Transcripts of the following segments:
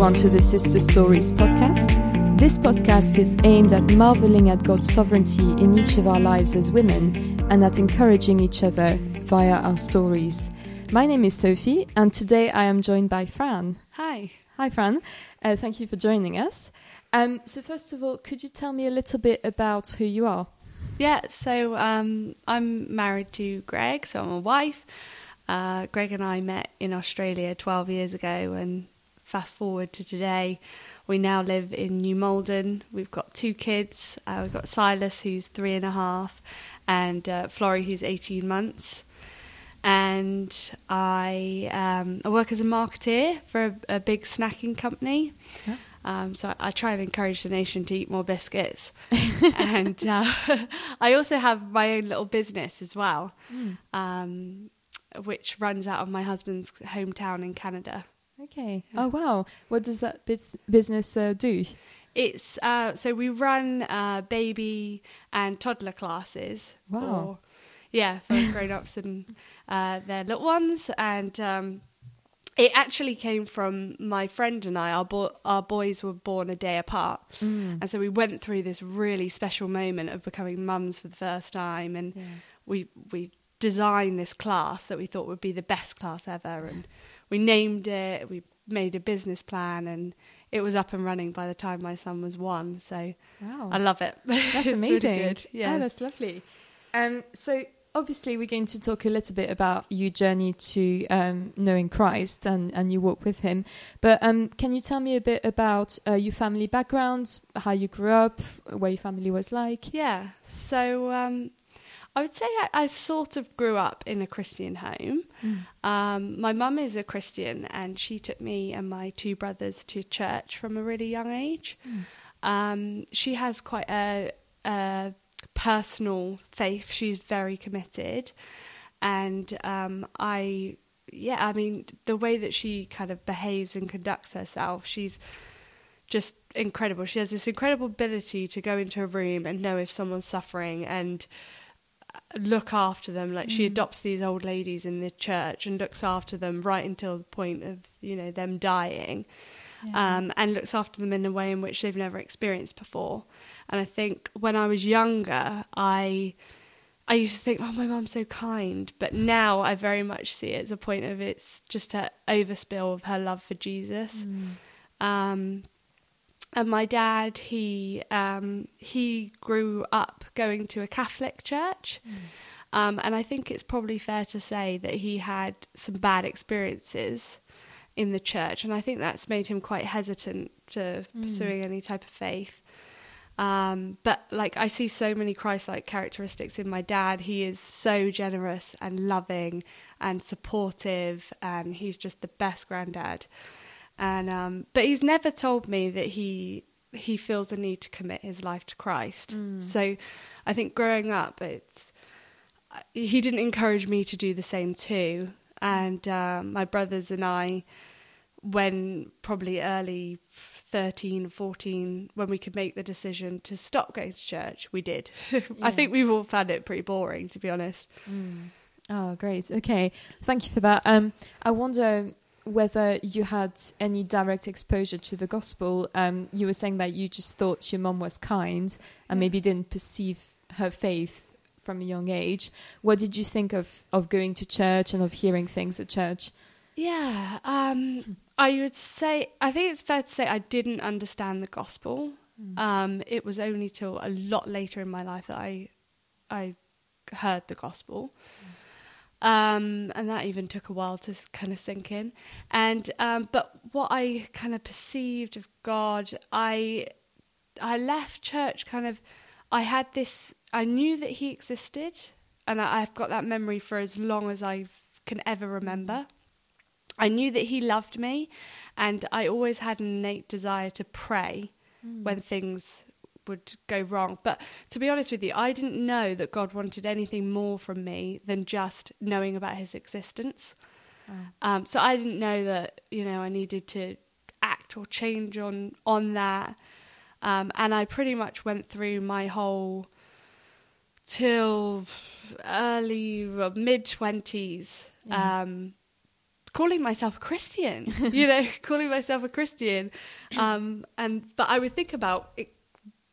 everyone to the Sister Stories podcast. This podcast is aimed at marveling at God's sovereignty in each of our lives as women and at encouraging each other via our stories. My name is Sophie, and today I am joined by Fran. Hi. Hi, Fran. Uh, thank you for joining us. Um, so, first of all, could you tell me a little bit about who you are? Yeah, so um, I'm married to Greg, so I'm a wife. Uh, Greg and I met in Australia 12 years ago, and fast forward to today, we now live in New Malden. We've got two kids. Uh, we've got Silas, who's three and a half, and uh, Florrie, who's 18 months. And I, um, I work as a marketeer for a, a big snacking company. Yeah. Um, so I, I try and encourage the nation to eat more biscuits. and uh, I also have my own little business as well, Mm. um, which runs out of my husband's hometown in Canada. Okay. Yeah. Oh, wow. What does that bus- business uh, do? It's uh, so we run uh, baby and toddler classes. Wow. For, yeah, for grown ups and uh, their little ones. And um, it actually came from my friend and I. Our, bo- our boys were born a day apart. Mm. And so we went through this really special moment of becoming mums for the first time. And Yeah. we, we designed this class that we thought would be the best class ever. And we named it, we made a business plan, and it was up and running by the time my son was one. So Wow. I love it. That's It's really amazing. good. Yeah. Oh, that's lovely. Um, so obviously we're going to talk a little bit about your journey to um, knowing Christ and, and your walk with Him. But um, can you tell me a bit about uh, your family background, how you grew up, what your family was like? Yeah. So um, I would say I, I sort of grew up in a Christian home. Um, my mum is a Christian, and she took me and my two brothers to church from a really young age. Um, she has quite a, a personal faith. She's very committed, and um, I, yeah, I mean, the way that she kind of behaves and conducts herself, she's just incredible. She has this incredible ability to go into a room and know if someone's suffering and look after them. Like she Mm. adopts these old ladies in the church and looks after them right until the point of you know them dying um, and looks after them in a way in which they've never experienced before. And I think when I was younger, I I used to think, oh, my mum's so kind, but now I very much see it as a point of it's just her overspill of her love for Jesus. Mm. Um, and my dad, he um, he grew up going to a Catholic church. Um, and I think it's probably fair to say that he had some bad experiences in the church, and I think that's made him quite hesitant to Mm. pursuing any type of faith. Um, but like I see so many Christ-like characteristics in my dad. He is so generous and loving and supportive, and he's just the best granddad. And um, but he's never told me that he he feels a need to commit his life to Christ. Mm. So I think growing up, it's he didn't encourage me to do the same too. And uh, my brothers and I, when probably early 13, 14, when we could make the decision to stop going to church, we did. Yeah. I think we've all found it pretty boring, to be honest. Mm. Oh, great. Okay. Thank you for that. Um, I wonder whether you had any direct exposure to the gospel. Um, you were saying that you just thought your mom was kind and maybe didn't perceive her faith from a young age. What did you think of, of going to church and of hearing things at church? Yeah, um, I would say, I think it's fair to say I didn't understand the gospel. Um, it was only till a lot later in my life that I, I heard the gospel. Um, and that even took a while to kind of sink in. And um, but what I kind of perceived of God, I I left church kind of. I had this. I knew that He existed, and I, I've got that memory for as long as I can ever remember. I knew that He loved me, and I always had an innate desire to pray when things would go wrong. But to be honest with you, I didn't know that God wanted anything more from me than just knowing about His existence. Um, so I didn't know that you know I needed to act or change on on that. Um, and I pretty much went through my whole till early mid twenties, Yeah. um, calling myself a Christian, you know, calling myself a Christian. Um, and but I would think about it,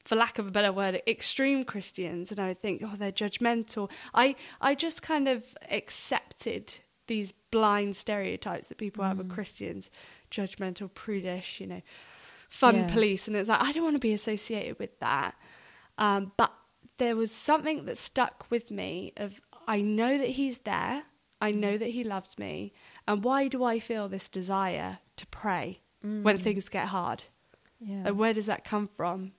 for lack of a better word, extreme Christians, and I would think, oh, they're judgmental. I I just kind of accepted these blind stereotypes that people have of mm. Christians, judgmental, prudish, you know, fun Yeah. police, and it's like I don't want to be associated with that. Um, but there was something that stuck with me of I know that he's there, I know mm. that he loves me, and why do I feel this desire to pray when mm. things get hard? Yeah. And where does that come from?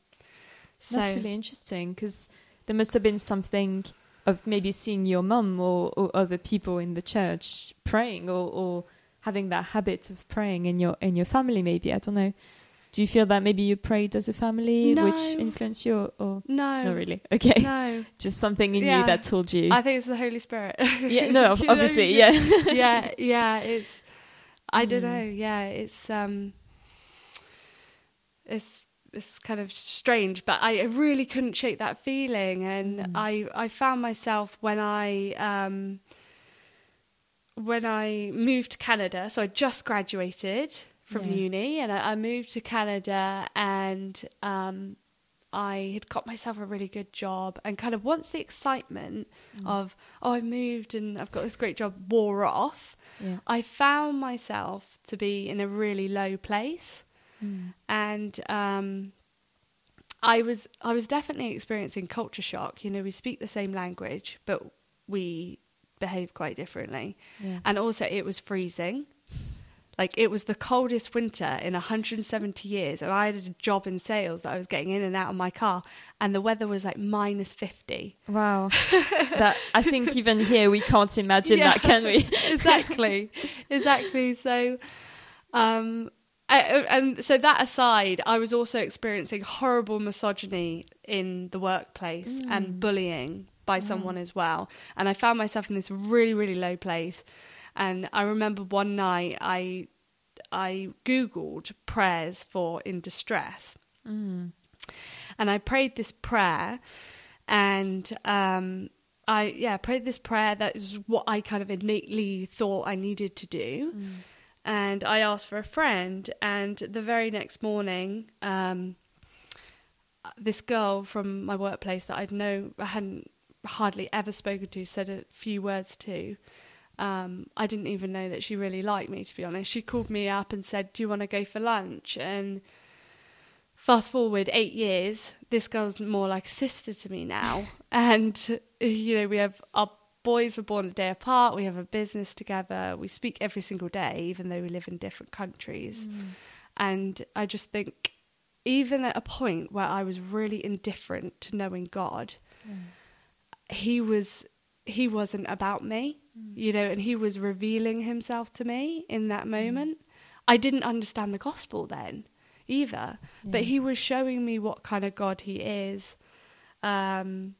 So That's really interesting because there must have been something of maybe seeing your mum or, or other people in the church praying or, or having that habit of praying in your in your family. Maybe I don't know. Do you feel that maybe you prayed as a family, which influenced you, or, no, not really? Okay, no. just something in Yeah. you that told you. I think it's the Holy Spirit. yeah, no, obviously, yeah. yeah. yeah, yeah. It's I don't Mm. know. Yeah, it's um, it's it's kind of strange, but I really couldn't shake that feeling, and Mm. I I found myself when I um when I moved to Canada. So I just graduated from Yeah. uni, and I, I moved to Canada, and um. I had got myself a really good job, and kind of once the excitement Mm. of oh I moved and I've got this great job wore off, yeah. I found myself to be in a really low place, Mm. and um, I was I was definitely experiencing culture shock. You know, we speak the same language, but we behave quite differently, Yes. and also it was freezing. Like it was the coldest winter in 170 years, and I had a job in sales that I was getting in and out of my car, and the weather was like minus 50. Wow, that I think even here we can't imagine Yeah. that, can we? exactly, exactly. So, um, and so that aside, I was also experiencing horrible misogyny in the workplace Mm. and bullying by someone as well. And I found myself in this really, really low place. And I remember one night I I googled prayers for in distress, Mm. and I prayed this prayer, and um, I yeah prayed this prayer. That is what I kind of innately thought I needed to do, Mm. And I asked for a friend. And the very next morning, um, this girl from my workplace that I'd know I hadn't hardly ever spoken to said a few words to. Um, I didn't even know that she really liked me, to be honest. She called me up and said, "Do you want to go for lunch?" And fast forward eight years, this girl's more like a sister to me now. and you know, we have our boys were born a day apart. We have a business together. We speak every single day, even though we live in different countries. Mm. And I just think, even at a point where I was really indifferent to knowing God, he was he wasn't about me, you know, and he was revealing himself to me in that moment. I didn't understand the gospel then either, but he was showing me what kind of God he is. Um,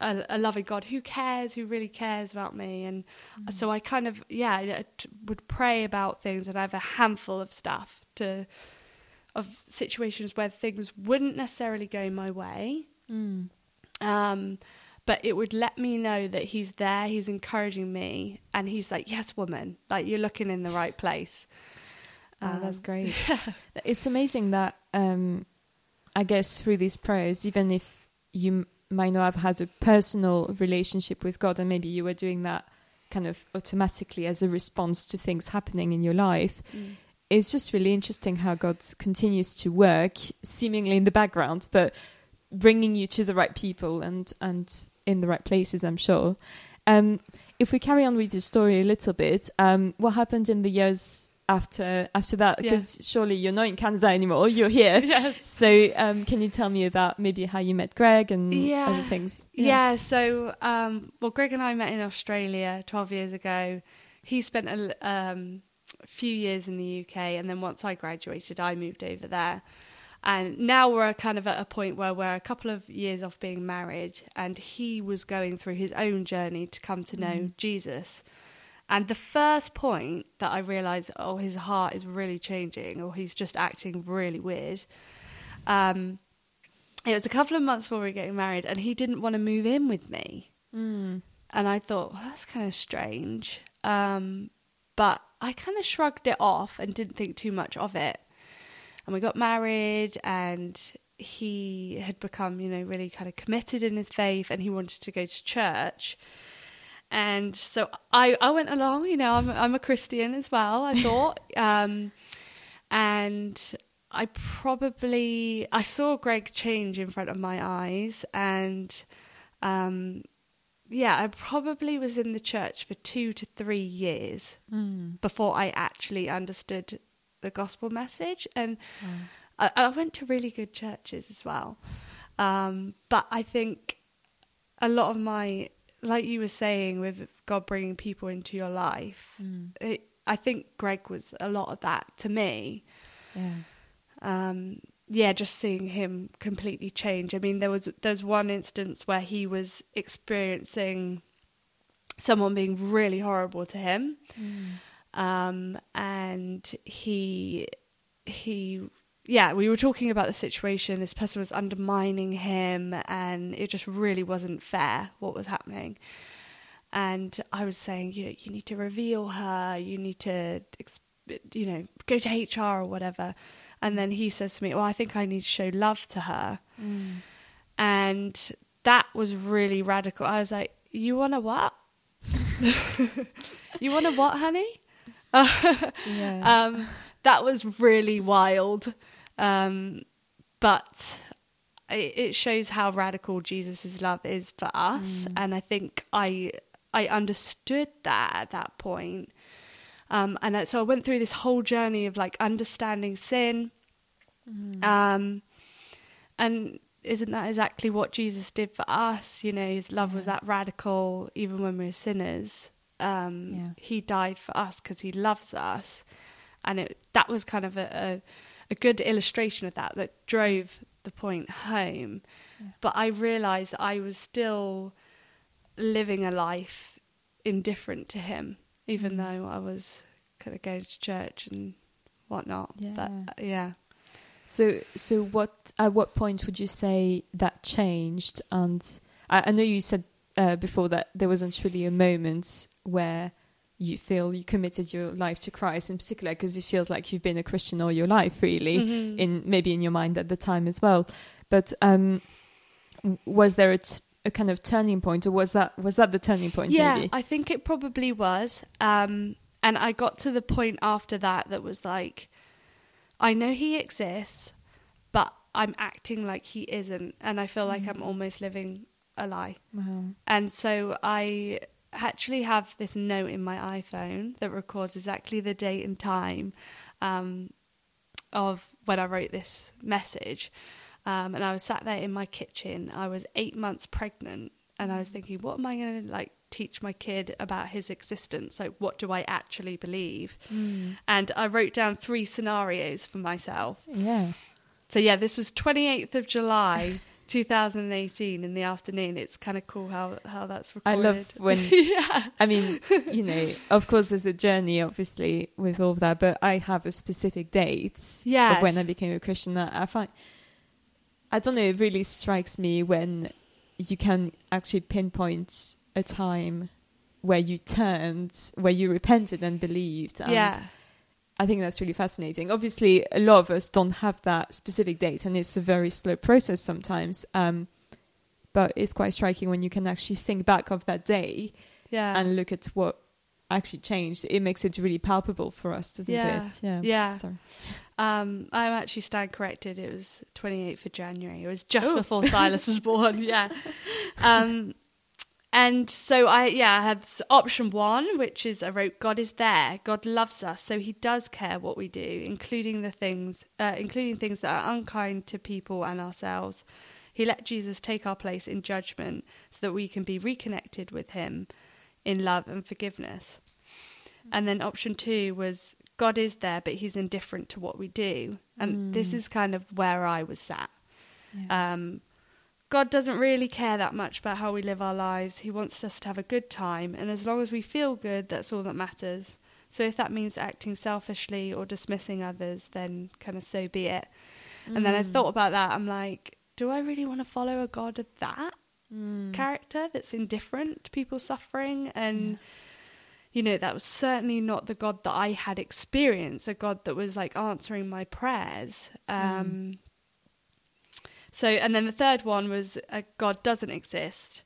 a, a loving God who cares, who really cares about me, and so I kind of yeah I would pray about things, and I have a handful of stuff to of situations where things wouldn't necessarily go my way, Mm. um, but it would let me know that he's there, he's encouraging me, and he's like, "Yes, woman, like you're looking in the right place." Oh, that's Um, great. it's amazing that um, I guess through these prayers, even if you might not have had a personal relationship with God, and maybe you were doing that kind of automatically as a response to things happening in your life, Mm. it's just really interesting how God continues to work, seemingly in the background, but bringing you to the right people and and in the right places. I'm sure. Um, if we carry on with the story a little bit, um, what happened in the years after after that? Yeah. Because surely you're not in Canada anymore; you're here. yes. So, um, can you tell me about maybe how you met Greg and Yeah. other things? Yeah. so um, well, Greg and I met in Australia 12 years ago. He spent a um, few years in the UK, and then once I graduated, I moved over there. And now we're kind of at a point where we're a couple of years off being married, and he was going through his own journey to come to know Mm. Jesus. And the first point that I realised, oh, his heart is really changing, or he's just acting really weird. Um, it was a couple of months before we were getting married, and he didn't want to move in with me. Mm. And I thought, well, that's kind of strange. Um, but I kind of shrugged it off and didn't think too much of it. And we got married, and he had become, you know, really kind of committed in his faith, and he wanted to go to church. And so I, I went along, you know, I'm, I'm a Christian as well, I thought. um, and I probably, I saw Greg change in front of my eyes. And um, yeah, I probably was in the church for two to three years Mm. before I actually understood the gospel message. And Wow. I, I went to really good churches as well. Um, but I think a lot of my, like you were saying, with God bringing people into your life, Mm. it, I think Greg was a lot of that to me. Yeah. Um, yeah, just seeing him completely change. I mean, there was there's one instance where he was experiencing someone being really horrible to him, Mm. um, and he he yeah we were talking about the situation. This person was undermining him and it just really wasn't fair what was happening. And i was saying you you need to reveal her. You need to you know go to hr or whatever. And then he says to me well i think i need to show love to her. Mm. and that was really radical. I was like you want to what? You want to what honey? Yeah. um, that was really wild. Um, but it, it shows how radical Jesus' love is for us. Mm. And I think I I understood that at that point. Um, and so I went through this whole journey of like understanding sin. Mm. Um, and isn't that exactly what Jesus did for us? You know, his love was that radical, even when we were sinners. Um, Yeah. He died for us because he loves us, and it that was kind of a, a a good illustration of that that drove the point home. Yeah. But I realised that I was still living a life indifferent to him, even Mm. though I was kind of going to church and whatnot. But Yeah. uh, yeah. So, so what? At what point would you say that changed? And I, I know you said uh, before that there wasn't really a moment where you feel you committed your life to Christ, in particular, because it feels like you've been a Christian all your life, really. Mhm. In maybe in your mind at the time as well. But um, was there a, t- a kind of turning point, or was that was that the turning point? yeah, maybe? I think it probably was. Um, and I got to the point after that that was like, I know he exists, but I'm acting like he isn't, and I feel like I'm Mm. almost living a lie. Wow. And so I actually have this note in my iPhone that records exactly the date and time um, of when I wrote this message. Um, and I was sat there in my kitchen. I was eight months pregnant, and I was thinking, what am I going to like teach my kid about his existence? Like, what do I actually believe? Mm. And I wrote down three scenarios for myself. Yeah. So yeah, this was 28th of July, 2018 in the afternoon. It's kind of cool how how that's recorded. I love when yeah. I mean, you know, of course, there's a journey, obviously, with all of that, but I have a specific date Yes. of when I became a Christian. That I find, I don't know, it really strikes me when you can actually pinpoint a time where you turned, where you repented and believed. And yeah. I think that's really fascinating. Obviously, a lot of us don't have that specific date, and it's a very slow process sometimes. Um, but it's quite striking when you can actually think back of that day Yeah. and look at what actually changed. It makes it really palpable for us, doesn't Yeah. it? Yeah. Yeah. Sorry. Um, I'm actually stand corrected. It was 28th of January. It was just Oh. before Silas was born. Yeah. Um, and so I, yeah, I had option one, which is I wrote, God is there. God loves us. So he does care what we do, including the things, uh, including things that are unkind to people and ourselves. He let Jesus take our place in judgment so that we can be reconnected with him in love and forgiveness. And then option two was God is there, but he's indifferent to what we do. And this Mm. is kind of where I was sat. Yeah. Um, God doesn't really care that much about how we live our lives. He wants us to have a good time, and as long as we feel good, that's all that matters. So if that means acting selfishly or dismissing others, then kind of so be it. And then I Mm. thought about that. I'm like, do I really want to follow a God of that Mm. character that's indifferent to people suffering and you know, that was certainly not the God that I had experienced, a God that was like answering my prayers. Um, So, and then the third one was uh, God doesn't exist.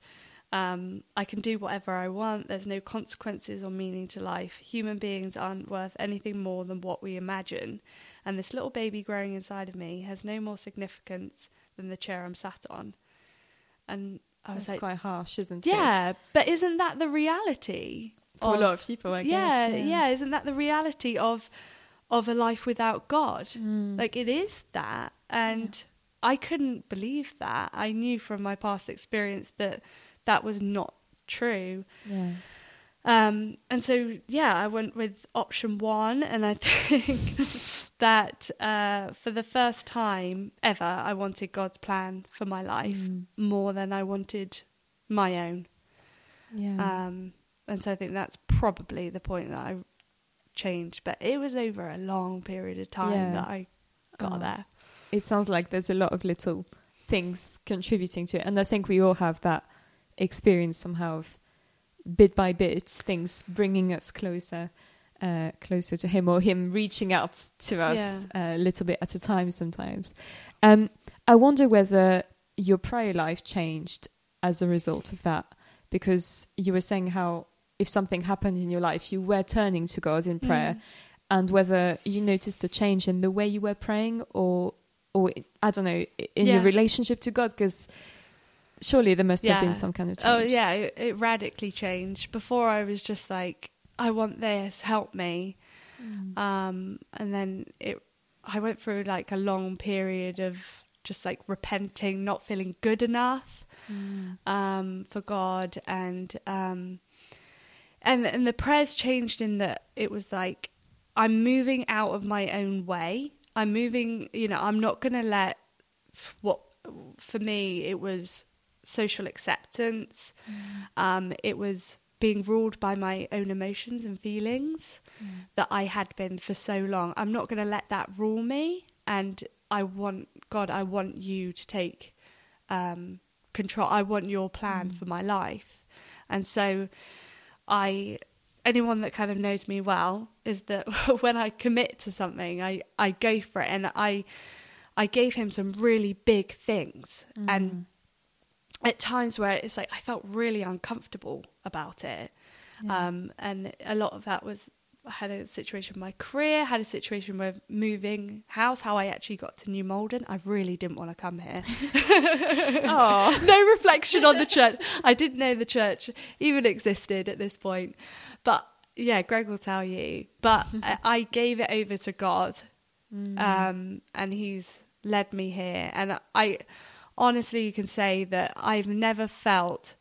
Um, I can do whatever I want. There's no consequences or meaning to life. Human beings aren't worth anything more than what we imagine. And this little baby growing inside of me has no more significance than the chair I'm sat on. And I was That's like, quite harsh, isn't it? yeah, but isn't that the reality? For a lot of people, I yeah, guess. yeah, Isn't that the reality of of a life without God? Mm. Like it is that, and I couldn't believe that. I knew from my past experience that that was not true. yeah. Um, and so, yeah, I went with option one, and I think that uh, for the first time ever, I wanted God's plan for my life Mm. more than I wanted my own. Yeah. Um, and so I think that's probably the point that I changed. But it was over a long period of time Yeah. that I got Oh. there. It sounds like there's a lot of little things contributing to it. And i think we all have that experience somehow of bit by bit things bringing us closer uh, closer to him or him reaching out to us a little bit at a time sometimes. Um, i wonder whether your prayer life changed as a result of that. Because you were saying how if something happened in your life you were turning to god in prayer. Mm. and whether you noticed a change in the way you were praying or or I don't know in your relationship to God because surely there must have been some kind of change. Oh yeah, it, it radically changed. Before I was just like, I want this, help me. Mm. Um, and then it, I went through like a long period of just like repenting, not feeling good enough Mm. um, for God, and um, and and the prayers changed in that it was like I'm moving out of my own way. I'm moving, you know, I'm not going to let what for me it was social acceptance. Um, it was being ruled by my own emotions and feelings that I had been for so long. I'm not going to let that rule me. And I want, God, I want you to take um, control. I want your plan for my life. And so I, anyone that kind of knows me well is that when I commit to something, I, I go for it. And I, I gave him some really big things. And at times where it's like I felt really uncomfortable about it. Yeah. Um, and a lot of that was had a situation with my career, had a situation with moving house, how I actually got to New Malden. I really didn't want to come here. Oh. no reflection on the church. I didn't know the church even existed at this point. But yeah, Greg will tell you. But I, I gave it over to God Mm. um, and he's led me here. And I honestly can say that I've never felt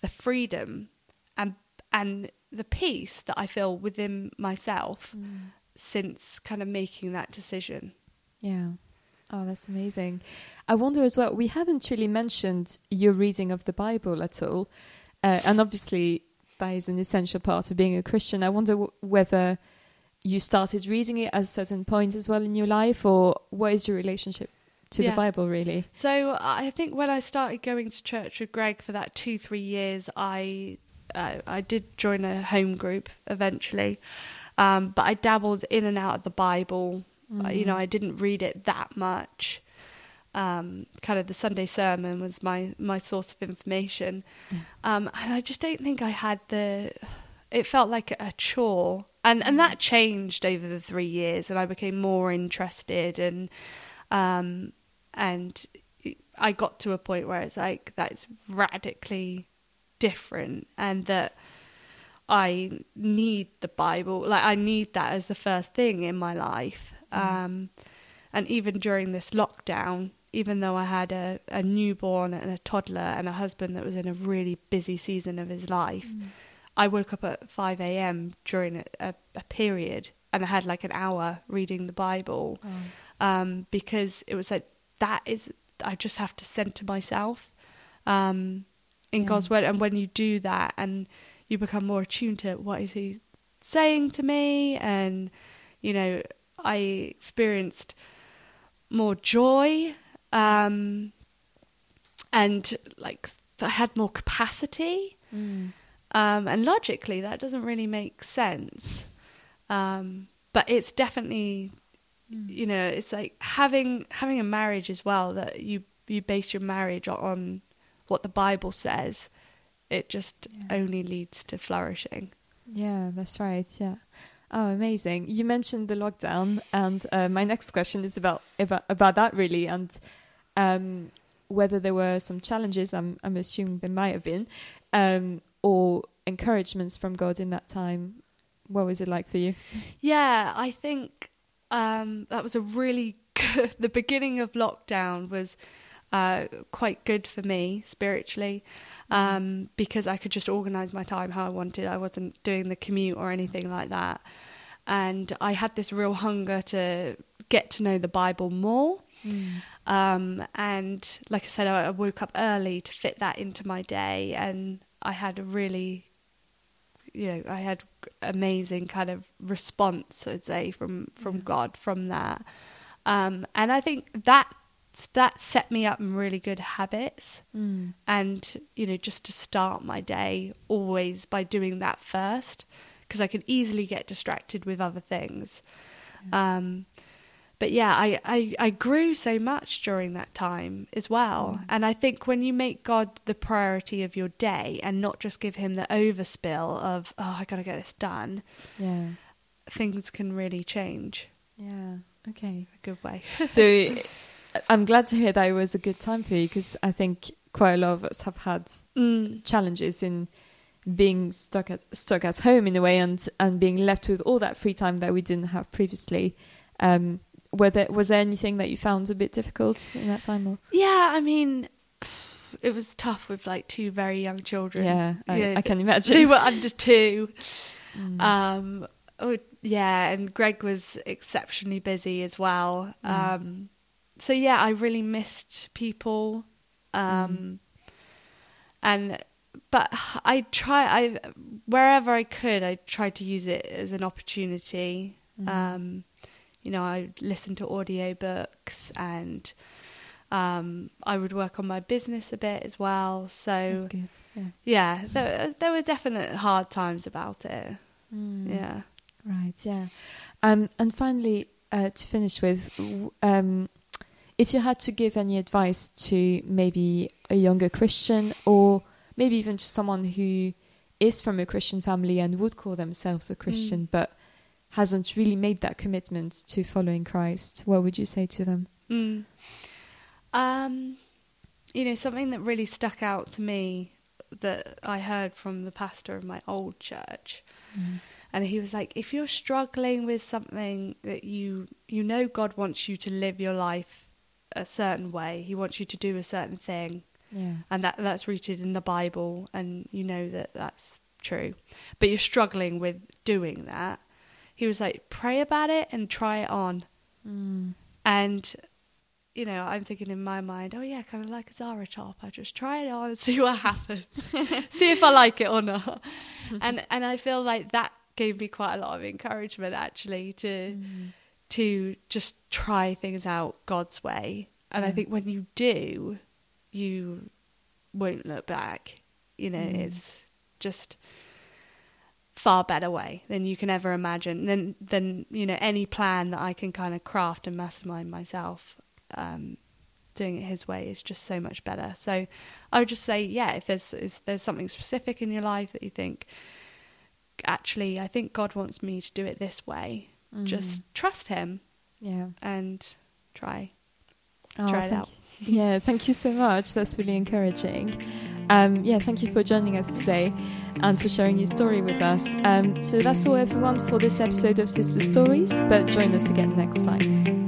the freedom and and the peace that I feel within myself Mm. since kind of making that decision. Yeah. Oh, that's amazing. I wonder as well, we haven't really mentioned your reading of the Bible at all. Uh, and obviously, that is an essential part of being a Christian. I wonder w- whether you started reading it at a certain point as well in your life, or what is your relationship to Yeah. the Bible, really? So I think when I started going to church with Greg for that two three years, I uh, I did join a home group eventually, um, but I dabbled in and out of the Bible. Uh, you know, I didn't read it that much. Um, kind of the Sunday sermon was my my source of information, um, and I just don't think I had the. It felt like a chore, and and that changed over the three years, and I became more interested and um, and I got to a point where it's like that's radically different, and that I need the Bible, like I need that as the first thing in my life. Um, and even during this lockdown, even though I had a, a newborn and a toddler and a husband that was in a really busy season of his life, I woke up at 5 a.m. during a, a, a period and I had like an hour reading the Bible um, because it was like, that is, I just have to center myself um, in Yeah. God's word. And when you do that and you become more attuned to what is He saying to me, and, you know, I experienced more joy um, and like I had more capacity. Mm. Um, and logically, that doesn't really make sense. Um, but it's definitely, you know, it's like having having a marriage as well that you you base your marriage on what the Bible says. It just Yeah. only leads to flourishing. Yeah, that's right. Yeah. Oh, amazing! You mentioned the lockdown, and uh, my next question is about about about that really, and um, whether there were some challenges. I'm I'm assuming there might have been, um, or encouragements from God in that time. What was it like for you? Yeah, I think um, that was a really good. The beginning of lockdown was uh, quite good for me spiritually um, because I could just organise my time how I wanted. I wasn't doing the commute or anything like that, and I had this real hunger to get to know the Bible more. Um, and like I said, I, I woke up early to fit that into my day, and I had a really, you know, I had amazing kind of response, I'd say, from from Yeah. God from that. Um, and I think that that set me up in really good habits, Mm. and you know, just to start my day always by doing that first, because I could easily get distracted with other things. Um, but yeah, I, I, I grew so much during that time as well. Mm. And I think when you make God the priority of your day and not just give him the overspill of, oh, I got to get this done, Yeah. things can really change Yeah. Okay. a good way. so I'm glad to hear that it was a good time for you because I think quite a lot of us have had Mm. challenges in being stuck at stuck at home in a way and and being left with all that free time that we didn't have previously. Um, were there, was there anything that you found a bit difficult in that time? Or? Yeah, I mean, it was tough with like two very young children. Yeah, I, I can imagine They were under two. Mm. Um, oh, yeah, and Greg was exceptionally busy as well. Yeah. Um, so yeah, I really missed people. Um, and but I try I wherever I could, I tried to use it as an opportunity. Mhm. Um, you know, I listened to audiobooks and um, I would work on my business a bit as well. So. Yeah. yeah, there, there were definite hard times about it. Mm. Yeah. Right, yeah. Um, and finally, uh, to finish with, um, if you had to give any advice to maybe a younger Christian or maybe even to someone who is from a Christian family and would call themselves a Christian but hasn't really made that commitment to following Christ, what would you say to them? Mm. Um, you know, something that really stuck out to me that I heard from the pastor of my old church, and he was like, "If you're struggling with something that you you know God wants you to live your life a certain way, He wants you to do a certain thing, Yeah. and that that's rooted in the Bible, and you know that that's true, but you're struggling with doing that." He was like, "Pray about it and try it on." Mm. And you know, I'm thinking in my mind, oh yeah, kind of like a Zara top. I just try it on and see what happens, see if I like it or not. and and I feel like that gave me quite a lot of encouragement actually to Mm. To just try things out God's way. And I think when you do, you won't look back. You know, Mm. it's just far better way than you can ever imagine. Than than you know any plan that I can kind of craft and mastermind myself. Um, doing it His way is just so much better. So I would just say, yeah, if there's if there's something specific in your life that you think, actually, I think God wants me to do it this way. Mm. Just trust Him yeah. and try. Oh, Try it out. you- Yeah, thank you so much. That's really encouraging. Um, yeah, thank you for joining us today and for sharing your story with us. Um, so that's all, everyone, for this episode of Sister Stories, but join us again next time.